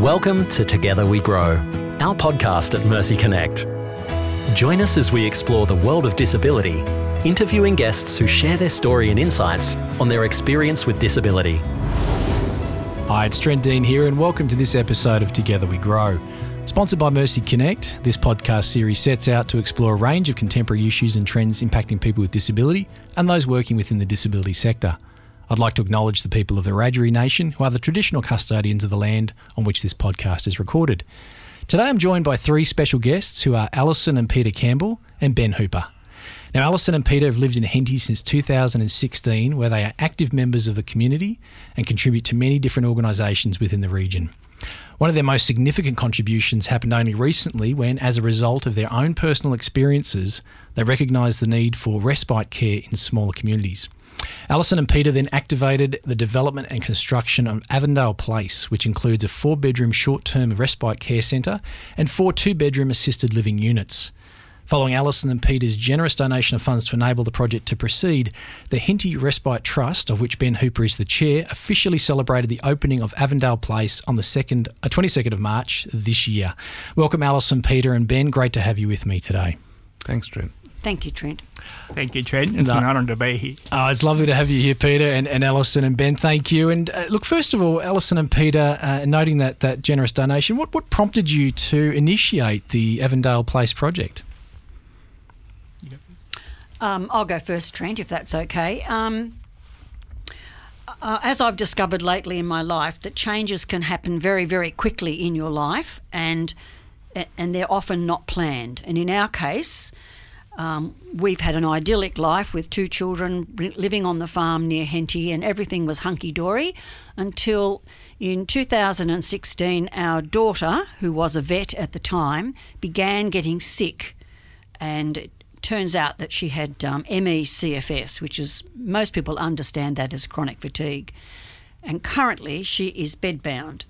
Welcome to Together We Grow, our podcast at Mercy Connect. Join us as we explore the world of disability, interviewing guests who share their story and insights on their experience with disability. Hi, it's Trent Dean here, and welcome to this episode of Together We Grow. Sponsored by Mercy Connect, this podcast series sets out to explore a range of contemporary issues and trends impacting people with disability and those working within the disability sector. I'd like to acknowledge the people of the Wiradjuri Nation, who are the traditional custodians of the land on which this podcast is recorded. Today I'm joined by three special guests who are Alison and Peter Campbell and Ben Hooper. Now, Alison and Peter have lived in Henty since 2016, where they are active members of the community and contribute to many different organisations within the region. One of their most significant contributions happened only recently when, as a result of their own personal experiences, they recognised the need for respite care in smaller communities. Alison and Peter then activated the development and construction of Avondale Place, which includes a four bedroom short term respite care centre and four two bedroom assisted living units. Following Alison and Peter's generous donation of funds to enable the project to proceed, the Henty Respite Trust, of which Ben Hooper is the chair, officially celebrated the opening of Avondale Place on the second, uh, 22nd of March this year. Welcome, Alison, Peter, and Ben. Great to have you with me today. Thanks, Trent. Thank you, Trent. Thank you, Trent. It's No. an honour to be here. Oh, it's lovely to have you here, Peter, and, and Alison and Ben. Thank you. And uh, look, first of all, Alison and Peter, uh, noting that, that generous donation, what, what prompted you to initiate the Avondale Place project? Um, I'll go first, Trent, if that's okay. Um, uh, as I've discovered lately in my life, that changes can happen very, very quickly in your life, and and they're often not planned. And in our case, um, we've had an idyllic life with two children living on the farm near Henty, and everything was hunky dory until in 2016, our daughter, who was a vet at the time, began getting sick, and turns out that she had um, ME/CFS, which is most people understand that as chronic fatigue, and currently she is bedbound.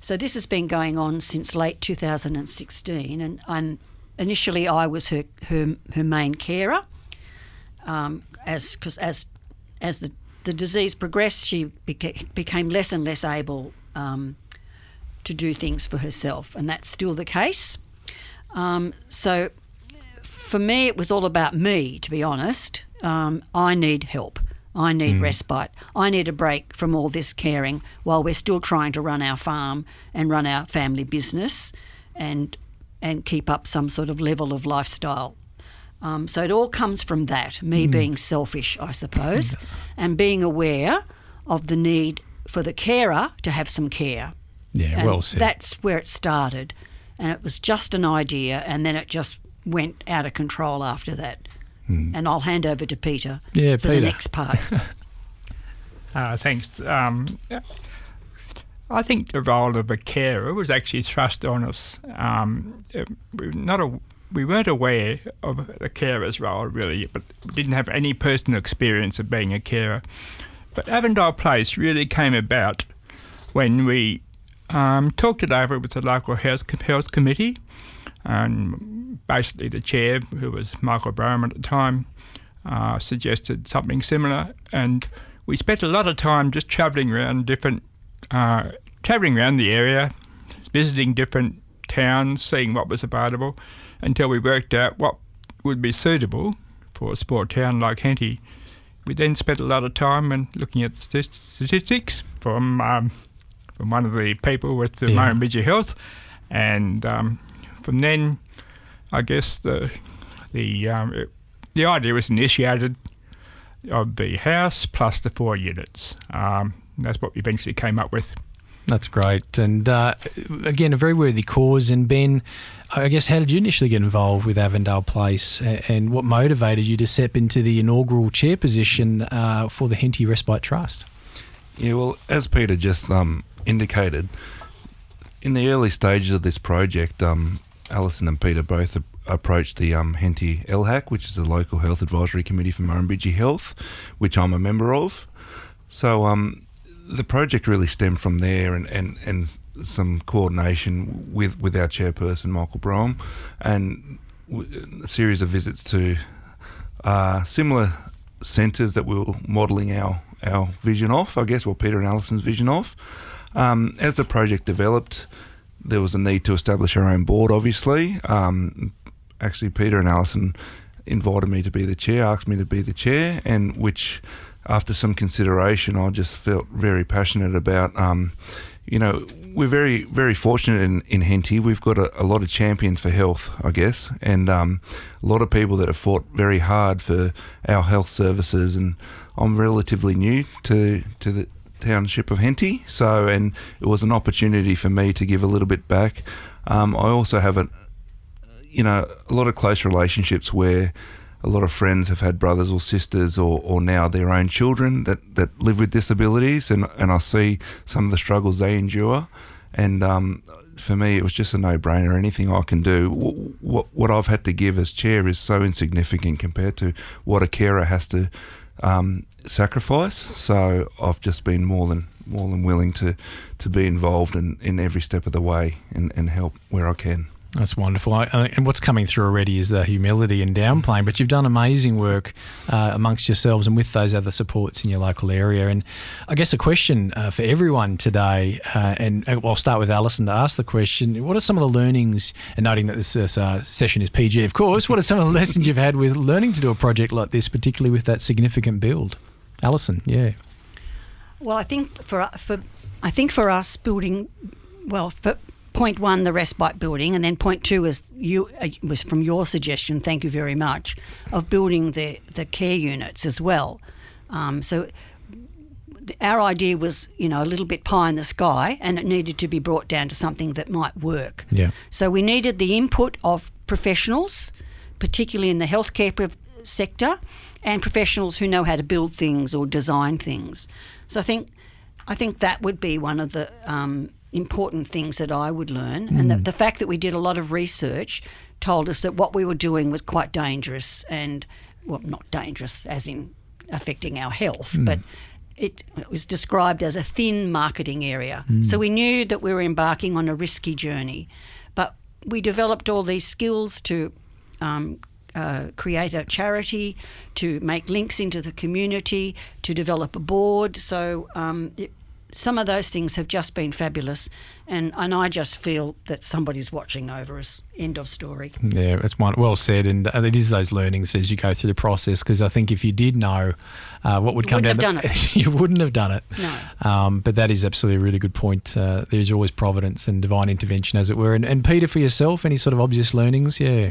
So this has been going on since late 2016, and, and initially I was her her, her main carer. Um, as cause as as the, the disease progressed, she beca- became less and less able um, to do things for herself, and that's still the case. Um, so for me, it was all about me, to be honest. Um, I need help. I need respite. I need a break from all this caring while we're still trying to run our farm and run our family business and and keep up some sort of level of lifestyle. Um, so it all comes from that, me being selfish, I suppose, and being aware of the need for the carer to have some care. Yeah, And well said. That's where it started. And it was just an idea, and then it just went out of control after that. And I'll hand over to Peter. Yeah, for Peter. the next part. Uh, thanks. Um, I think the role of a carer was actually thrust on us. Um, we, not a, we weren't aware of the carer's role really, but we didn't have any personal experience of being a carer. But Avondale Place really came about when we um, talked it over with the local health, health committee, and basically the chair, who was Michael Brown at the time, uh, suggested something similar, and we spent a lot of time just travelling around different, uh, travelling around the area, visiting different towns, seeing what was available, until we worked out what would be suitable for a small town like Henty. We then spent a lot of time and looking at st- statistics from um, from one of the people with the Yeah. Murrumbidgee Health, and um, from then, I guess the the um, it, the idea was initiated of the house plus the four units. Um, that's what we eventually came up with. That's great. And uh, again, a very worthy cause. And Ben, I guess, how did you initially get involved with Avondale Place and what motivated you to step into the inaugural chair position uh, for the Henty Respite Trust? Yeah, well, as Peter just um, indicated, in the early stages of this project, um, Alison and Peter both approached the um, Henty LHAC, which is the local health advisory committee for Murrumbidgee Health, which I'm a member of. So um, the project really stemmed from there and, and, and some coordination with, with our chairperson, Michael Brown, and a series of visits to uh, similar centres that we were modelling our, our vision off, I guess, well, Peter and Alison's vision off. Um, as the project developed, there was a need to establish our own board, obviously. Um, actually, Peter and Alison invited me to be the chair, asked me to be the chair, and which, after some consideration, I just felt very passionate about. Um, you know, we're very, very fortunate in, in Henty. We've got a, a lot of champions for health, I guess, and um, a lot of people that have fought very hard for our health services. And I'm relatively new to, to the township of Henty, so and it was an opportunity for me to give a little bit back. Um, I also have a, you know, a lot of close relationships where a lot of friends have had brothers or sisters or, or now their own children that, that live with disabilities and, and I see some of the struggles they endure. And um, for me it was just a no-brainer. Anything I can do what, what I've had to give as chair is so insignificant compared to what a carer has to um, sacrifice so I've just been more than more than willing to, to be involved in, in every step of the way and, and help where I can. That's wonderful. I, and what's coming through already is the humility and downplaying, but you've done amazing work uh, amongst yourselves and with those other supports in your local area. And I guess a question uh, for everyone today, uh, and uh, I'll start with Alison to ask the question what are some of the learnings, and noting that this uh, session is PG, of course, what are some of the lessons you've had with learning to do a project like this, particularly with that significant build? Alison, yeah. Well, I think for, for I think for us building, well, for point one, the respite building, and then point two is you uh, was from your suggestion. Thank you very much of building the the care units as well. Um, so our idea was, you know, a little bit pie in the sky, and it needed to be brought down to something that might work. Yeah. So we needed the input of professionals, particularly in the healthcare sector, and professionals who know how to build things or design things. So I think, I think that would be one of the um, important things that I would learn. Mm. And the, the fact that we did a lot of research told us that what we were doing was quite dangerous and, well, not dangerous as in affecting our health, mm. but it, it, was described as a thin marketing area. Mm. So we knew that we were embarking on a risky journey, but we developed all these skills to um, uh, create a charity, to make links into the community, to develop a board. So um, it, some of those things have just been fabulous, and, and I just feel that somebody's watching over us. End of story. Yeah, that's one well said, and it is those learnings as you go through the process. Because I think if you did know uh, what would come down, the, you wouldn't have done it. No. Um, but that is absolutely a really good point. Uh, there's always providence and divine intervention, as it were. And, and Peter, for yourself, any sort of obvious learnings? Yeah.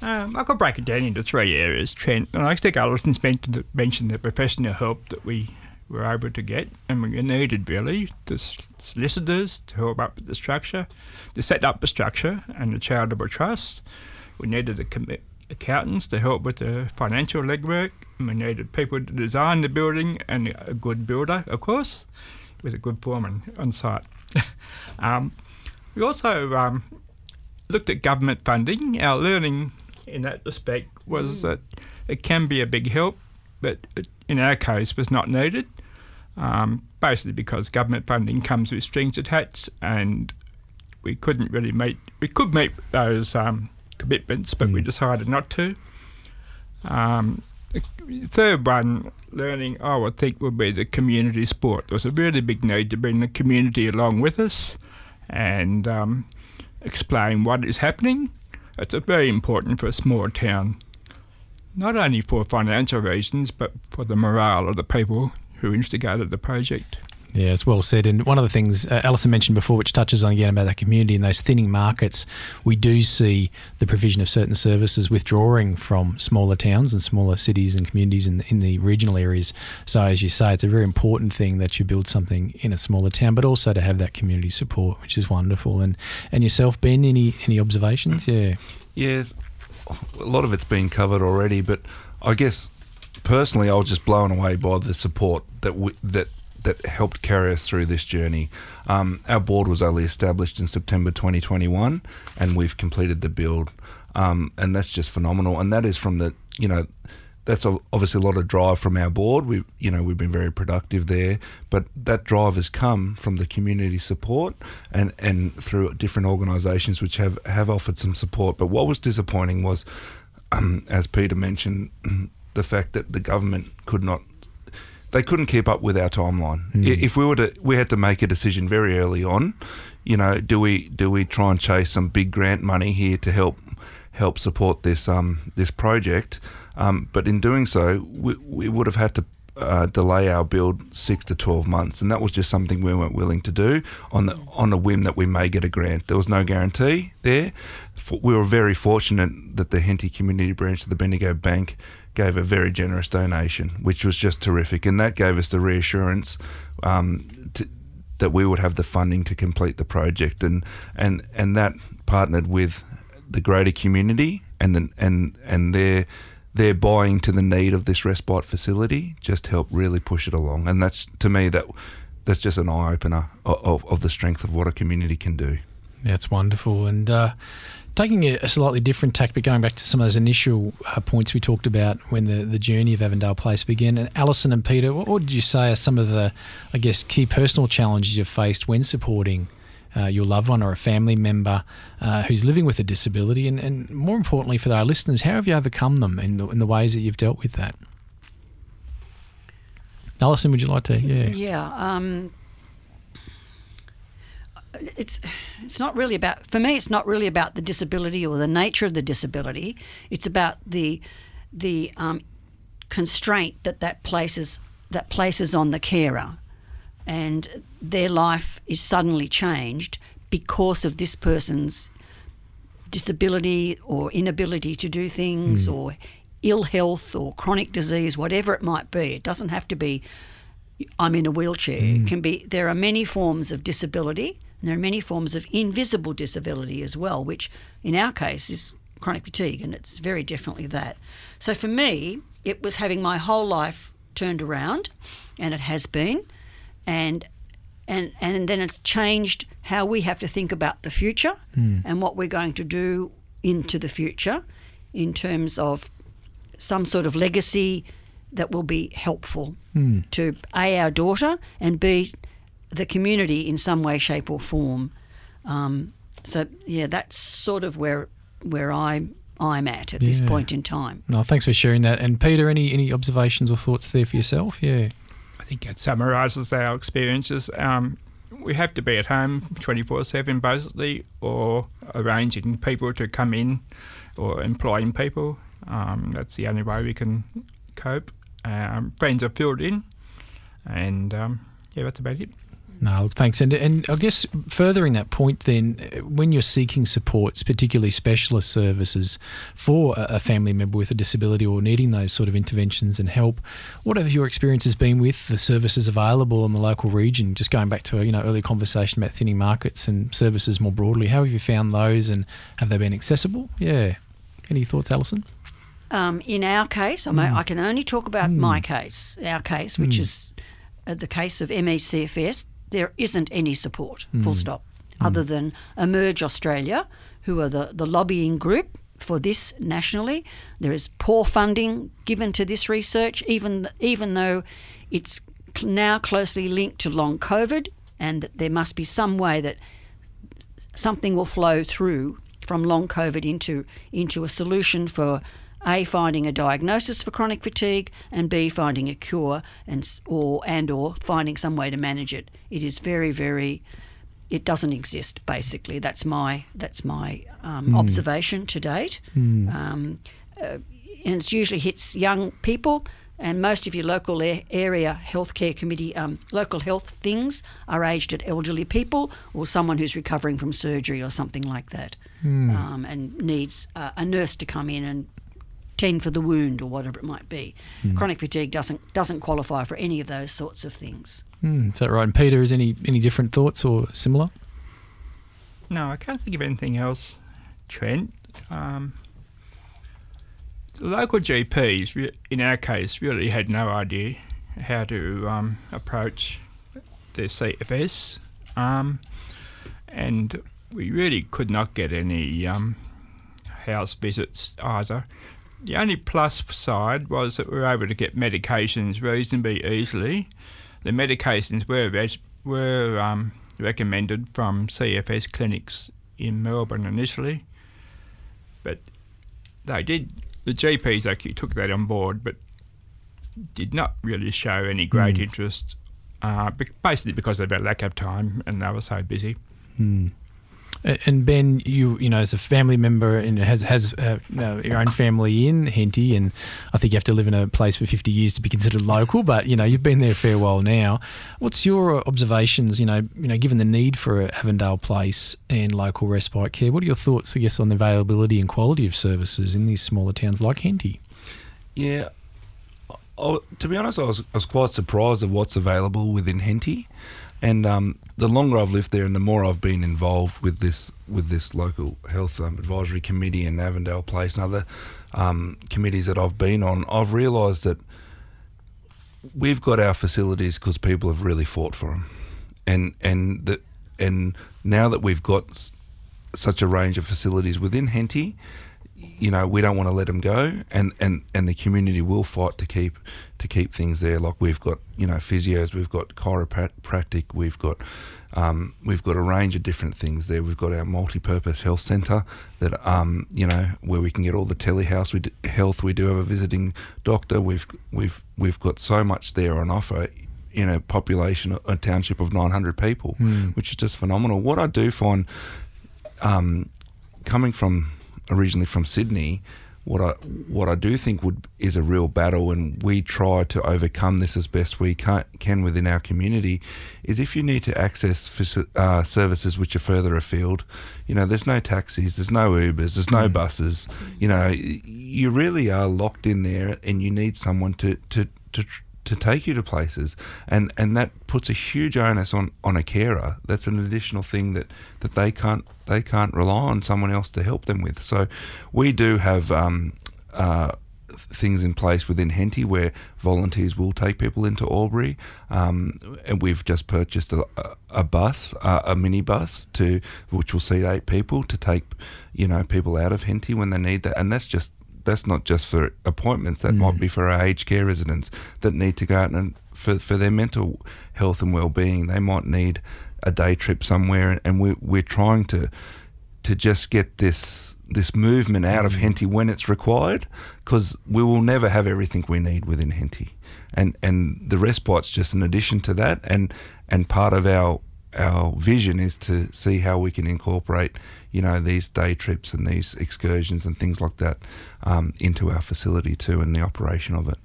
Um, I could break it down into three areas, Trent. And I think Alison's mentioned, mentioned the professional help that we were able to get, and we needed really the solicitors to help up with the structure, to set up the structure and the charitable trust. We needed the accountants to help with the financial legwork, and we needed people to design the building and a good builder, of course, with a good foreman on site. um, we also um, looked at government funding. Our learning in that respect was mm. that it can be a big help, but it, in our case was not needed um, basically because government funding comes with strings attached, and we couldn't really meet. We could meet those um, commitments, but mm. we decided not to. Um, the third one, learning, I would think, would be the community sport. There was a really big need to bring the community along with us and um, explain what is happening. It's very important for a small town, not only for financial reasons, but for the morale of the people who instigated the project. Yeah, it's well said. And one of the things uh, Alison mentioned before, which touches on again about that community and those thinning markets, we do see the provision of certain services withdrawing from smaller towns and smaller cities and communities in the, in the regional areas. So, as you say, it's a very important thing that you build something in a smaller town, but also to have that community support, which is wonderful. And and yourself, Ben, any any observations? Yeah. Yes, a lot of it's been covered already, but I guess personally, I was just blown away by the support that we, that that helped carry us through this journey. Um, our board was only established in September 2021, and we've completed the build, um, and that's just phenomenal. And that is from the you know. That's obviously a lot of drive from our board. We, you know, we've been very productive there, but that drive has come from the community support and, and through different organisations which have, have offered some support. But what was disappointing was, um, as Peter mentioned, the fact that the government could not they couldn't keep up with our timeline. I If we were to, we had to make a decision very early on. You know, do we do we try and chase some big grant money here to help help support this um this project? Um, but in doing so, we, we would have had to uh, delay our build six to twelve months, and that was just something we weren't willing to do on the on the whim that we may get a grant. There was no guarantee there. We were very fortunate that the Henty Community Branch of the Bendigo Bank gave a very generous donation, which was just terrific, and that gave us the reassurance um, to, that we would have the funding to complete the project, and and and that partnered with the greater community and the, and and their their buying to the need of this respite facility just helped really push it along, and that's to me that that's just an eye opener of, of, of the strength of what a community can do. That's wonderful. And uh, taking a, slightly different tack, but going back to some of those initial uh, points we talked about when the, the journey of Avondale Place began, and Alison and Peter, what, what did you say are some of the, I guess, key personal challenges you've faced when supporting uh, your loved one or a family member uh, who's living with a disability? And, and more importantly, for our listeners, how have you overcome them in the, in the ways that you've dealt with that? Alison, would you like to? Yeah. Yeah. Um, it's it's not really about for me. It's not really about the disability or the nature of the disability. It's about the the um, constraint that that places that places on the carer, and their life is suddenly changed because of this person's disability or inability to do things hmm. or ill health or chronic disease, whatever it might be. It doesn't have to be I'm in a wheelchair. Hmm. It can be there are many forms of disability and there are many forms of invisible disability as well, which in our case is chronic fatigue and it's very definitely that. So for me, it was having my whole life turned around and it has been and and and then it's changed how we have to think about the future and what we're going to do into the future in terms of some sort of legacy that will be helpful to a our daughter and b the community in some way, shape, or form. Um, so yeah, that's sort of where where I'm I'm at at this point in time. No, thanks for sharing that. And Peter, any any observations or thoughts there for yourself? Yeah. Think that summarises our experiences. Um, we have to be at home 24 7 basically, or arranging people to come in or employing people. Um, that's the only way we can cope. Um, friends are filled in, and um, yeah, that's about it. No, look, thanks. And and I guess furthering that point, then, when you're seeking supports, particularly specialist services for a family member with a disability or needing those sort of interventions and help, what have your experiences been with the services available in the local region? Just going back to a you know earlier conversation about thinning markets and services more broadly, how have you found those, and have they been accessible? Yeah. Any thoughts, Alison? Um, in our case, I, may, I can only talk about my case, our case, which is uh, the case of MECFS. There isn't any support, full hmm. stop, hmm. other than Emerge Australia, who are the, the lobbying group for this nationally. There is poor funding given to this research, even even though it's now closely linked to long COVID, and that there must be some way that something will flow through from long COVID into into a solution for a finding a diagnosis for chronic fatigue and b finding a cure and or and or finding some way to manage it. It is very very it doesn't exist basically. That's my that's my um, observation to date. Um, uh, and it usually hits young people. And most of your local a- area healthcare committee, um, local health things are aged at elderly people or someone who's recovering from surgery or something like that, um, and needs uh, a nurse to come in and tend for the wound or whatever it might be. Chronic fatigue doesn't doesn't qualify for any of those sorts of things. Hmm, is that right? And Peter, is any any different thoughts or similar? No, I can't think of anything else, Trent. Um, the local GPs, in our case, really had no idea how to um, approach their CFS, um, and we really could not get any um, house visits either. The only plus side was that we were able to get medications reasonably easily. The medications were res- were um, recommended from CFS clinics in Melbourne initially, but they did. The GPs actually took that on board, but did not really show any great Mm. interest, uh, basically because of their lack of time and they were so busy. Hmm. And Ben, you you know, as a family member and has has uh, uh, your own family in Henty, and I think you have to live in a place for fifty years to be considered local. But you know, you've been there a fair while now. What's your observations? You know, you know, given the need for Avondale Place and local respite care, what are your thoughts, I guess, on the availability and quality of services in these smaller towns like Henty? Yeah. I, to be honest, I was, I was quite surprised of what's available within Henty, and um, the longer I've lived there, and the more I've been involved with this with this local health um, advisory committee in Avondale Place and other um, committees that I've been on, I've realised that we've got our facilities because people have really fought for them, and and the and now that we've got such a range of facilities within Henty, you know we don't want to let them go, and, and, and the community will fight to keep to keep things there. Like we've got you know physios, we've got chiropractic, we've got um, we've got a range of different things there. We've got our multi-purpose health centre that um, you know where we can get all the telehealth we d- health. We do have a visiting doctor. We've we've we've got so much there on offer in a population, a township of 900 people, which is just phenomenal. What I do find um, coming from originally from Sydney, what I what I do think would is a real battle, and we try to overcome this as best we can, can within our community. Is if you need to access uh, services which are further afield, you know, there's no taxis, there's no Ubers, there's no buses. You know, you really are locked in there, and you need someone to to to. To take you to places, and and that puts a huge onus on on a carer. That's an additional thing that that they can't they can't rely on someone else to help them with. So, we do have. Um, uh, things in place within Henty where volunteers will take people into Albury, um, and we've just purchased a, a, bus, uh, a minibus to which will seat eight people to take, you know, people out of Henty when they need that, and that's just that's not just for appointments. That might mm. be for our aged care residents that need to go out and for for their mental health and well-being. They might need a day trip somewhere, and we we're trying to to just get this this movement out of mm. Henty when it's required, because we will never have everything we need within Henty, and and the respite's just an addition to that, and and part of our our vision is to see how we can incorporate, you know, these day trips and these excursions and things like that um, into our facility too, and the operation of it.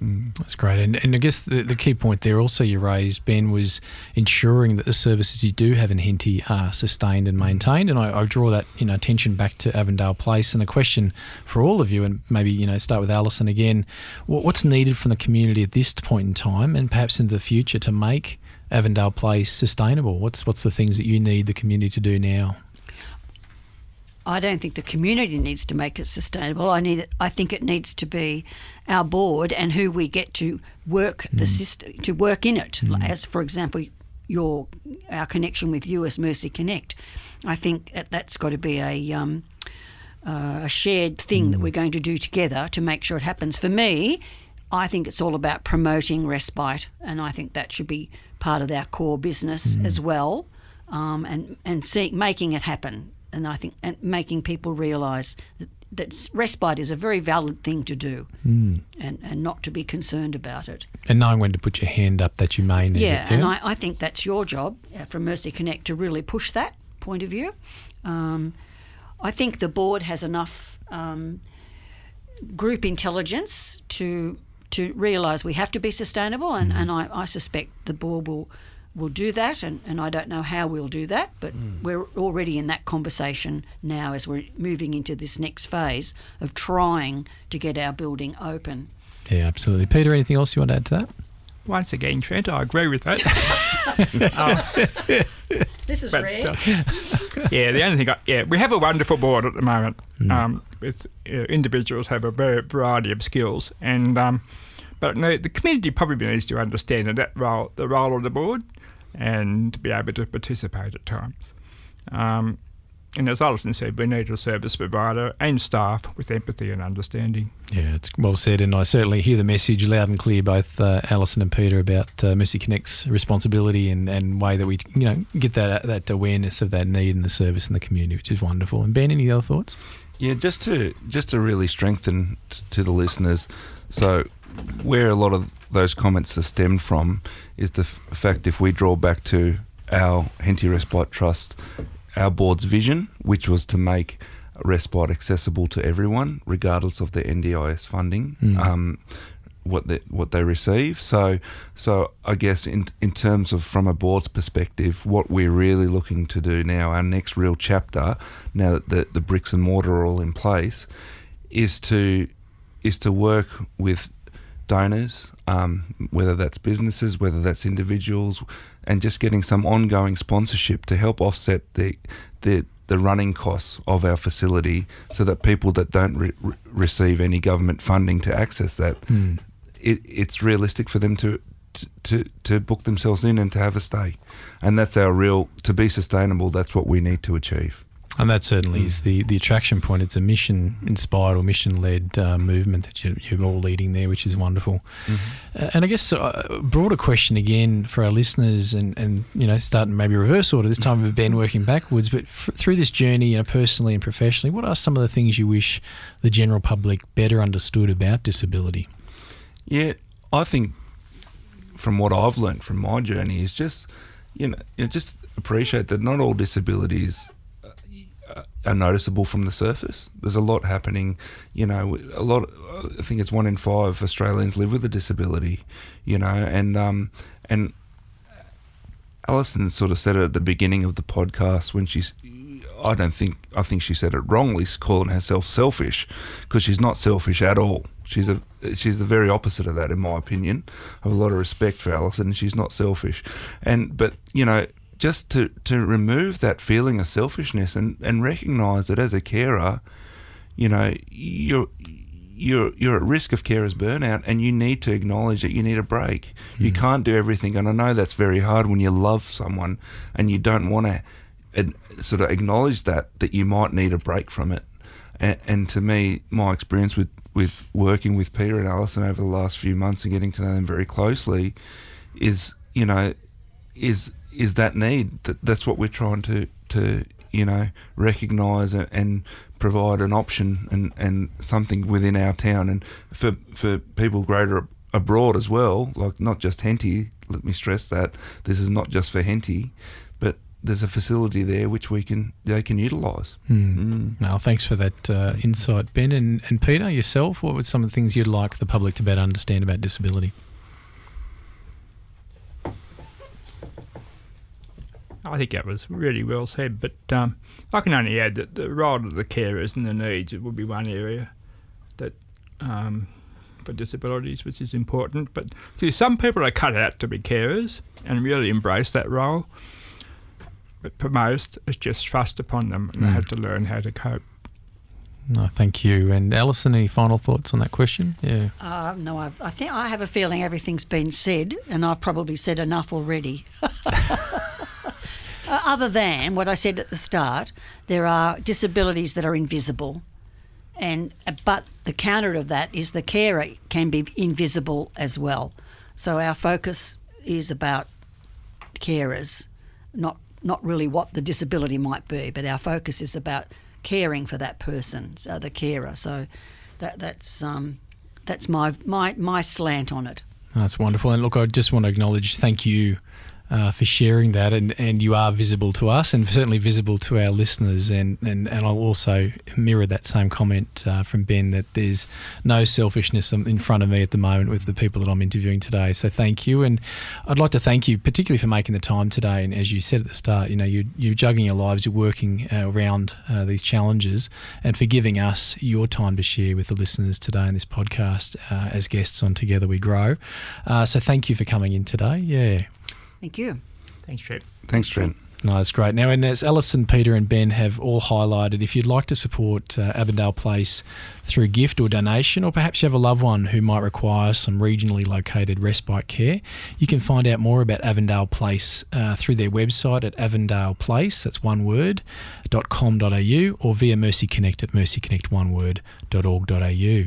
That's great. And, and I guess the, the key point there also you raised, Ben, was ensuring that the services you do have in Henty are sustained and maintained. And I, I draw that you know attention back to Avondale Place. And the question for all of you, and maybe you know start with Alison again, what, what's needed from the community at this point in time, and perhaps into the future, to make Avondale Place sustainable? What's what's the things that you need the community to do now? I don't think the community needs to make it sustainable. I need I think it needs to be our board and who we get to work the system to work in it. As for example, your our connection with as Mercy Connect. I think that that's got to be a um, uh, a shared thing that we're going to do together to make sure it happens. For me, I think it's all about promoting respite, and I think that should be part of our core business as well, um, and and see, making it happen. And I think and making people realise that, that respite is a very valid thing to do, and and not to be concerned about it. And knowing when to put your hand up that you may need Yeah, it. and I, I think that's your job uh, from Mercy Connect to really push that point of view. Um, I think the board has enough um, group intelligence to to realise we have to be sustainable, and, and mm. I, I suspect the board will will do that, and, and I don't know how we'll do that, but mm. we're already in that conversation now as we're moving into this next phase of trying to get our building open. yeah, absolutely. Peter, anything else you want to add to that? Once again, Trent, I agree with that. Um, This is But, rare. uh, yeah, the only thing, I, yeah, we have a wonderful board at the moment. Um, with uh, individuals have a very variety of skills, and um, but no, the community probably needs to understand that, that role, the role of the board, and be able to participate at times. Um, and as Alison said, we need a service provider and staff with empathy and understanding. Yeah, it's well said, and I certainly hear the message loud and clear, both uh, Alison and Peter, about uh, Mercy Connect's responsibility and, and way that we, you know, get that that awareness of that need and the service in the community, which is wonderful. And Ben, any other thoughts? Yeah, just to just to really strengthen t- to the listeners. So where a lot of those comments are stemmed from is the f- fact if we draw back to our Henty Respite Trust, our board's vision, which was to make respite accessible to everyone, regardless of their NDIS funding. Mm. Um, what they what they receive. So so I guess in in terms of from a board's perspective, what we're really looking to do now, our next real chapter, now that the, the bricks and mortar are all in place, is to is to work with donors, um, whether that's businesses, whether that's individuals, and just getting some ongoing sponsorship to help offset the the the running costs of our facility so that people that don't re- re- receive any government funding to access that Mm. it, it's realistic for them to, to to book themselves in and to have a stay, and that's our real to be sustainable. That's what we need to achieve. And that certainly is the, the attraction point. It's a mission inspired or mission led uh, movement that you're, you're all leading there, which is wonderful. Uh, and I guess uh, a broader question again for our listeners, and, and you know, starting maybe reverse order this time with Ben working backwards. But f- through this journey, you know, personally and professionally, what are some of the things you wish the general public better understood about disability? Yeah, I think from what I've learned from my journey is just you know, you know just appreciate that not all disabilities are noticeable from the surface. There's a lot happening. You know, a lot. I think it's one in five Australians live with a disability. You know, and um, and Alison sort of said it at the beginning of the podcast when she's. I don't think I think she said it wrongly, calling herself selfish, because she's not selfish at all. She's a she's the very opposite of that, in my opinion. I have a lot of respect for Alison, she's not selfish. And but you know, just to to remove that feeling of selfishness and and recognise that as a carer, you know, you're you're you're at risk of carers burnout, and you need to acknowledge that you need a break. You hmm. can't do everything, and I know that's very hard when you love someone and you don't want to ad- sort of acknowledge that that you might need a break from it. And, and to me, my experience with with working with Peter and Alison over the last few months and getting to know them very closely is you know is is that need that that's what we're trying to to you know recognize and, and provide an option and and something within our town and for for people greater abroad as well like not just Henty let me stress that this is not just for Henty but there's a facility there which we can they can utilize Mm. No, thanks for that uh, insight, Ben. And, and Peter, yourself, what were some of the things you'd like the public to better understand about disability? I think that was really well said, but um, I can only add that the role of the carers and the needs it would be one area that um, for disabilities, which is important. But see, some people are cut out to be carers and really embrace that role. But for most, it's just thrust upon them, and they Mm. have to learn how to cope. No, thank you. And Alison, any final thoughts on that question? Yeah. Uh, no, I've, I think I have a feeling everything's been said, and I've probably said enough already. Uh, Other than what I said at the start, there are disabilities that are invisible, and uh, but the counter of that is the carer can be invisible as well. So our focus is about carers, not not really what the disability might be, but our focus is about caring for that person, so the carer. So that that's um, that's my my my slant on it. That's wonderful. And look, I just want to acknowledge, thank you uh, for sharing that. And, and you are visible to us and certainly visible to our listeners. And, and, and I'll also mirror that same comment uh, from Ben that there's no selfishness in front of me at the moment with the people that I'm interviewing today. So thank you. And I'd like to thank you, particularly for making the time today. And as you said at the start, you know, you, you're juggling your lives, you're working uh, around uh, these challenges, and for giving us your time to share with the listeners today in this podcast uh, as guests on Together We Grow. Uh, so thank you for coming in today. Yeah. Thank you. Thanks, Trent. thanks Trent No, that's great. Now, and as Alison, Peter, and Ben have all highlighted, if you'd like to support uh, Avondale Place through gift or donation, or perhaps you have a loved one who might require some regionally located respite care, you can find out more about Avondale Place uh, through their website at avondaleplace, that's one word, .com.au, or via Mercy Connect at mercyconnectonewordorg.au.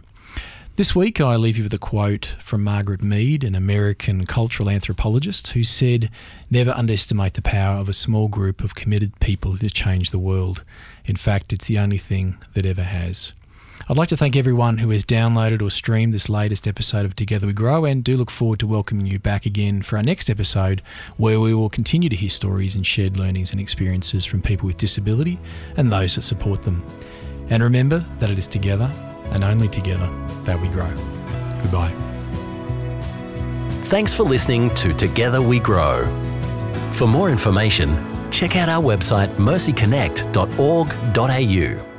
This week, I leave you with a quote from Margaret Mead, an American cultural anthropologist, who said, Never underestimate the power of a small group of committed people to change the world. In fact, it's the only thing that ever has. I'd like to thank everyone who has downloaded or streamed this latest episode of Together We Grow and do look forward to welcoming you back again for our next episode where we will continue to hear stories and shared learnings and experiences from people with disability and those that support them. And remember that it is together and only together that we grow. Goodbye. Thanks for listening to Together We Grow. For more information, check out our website mercyconnect.org.au.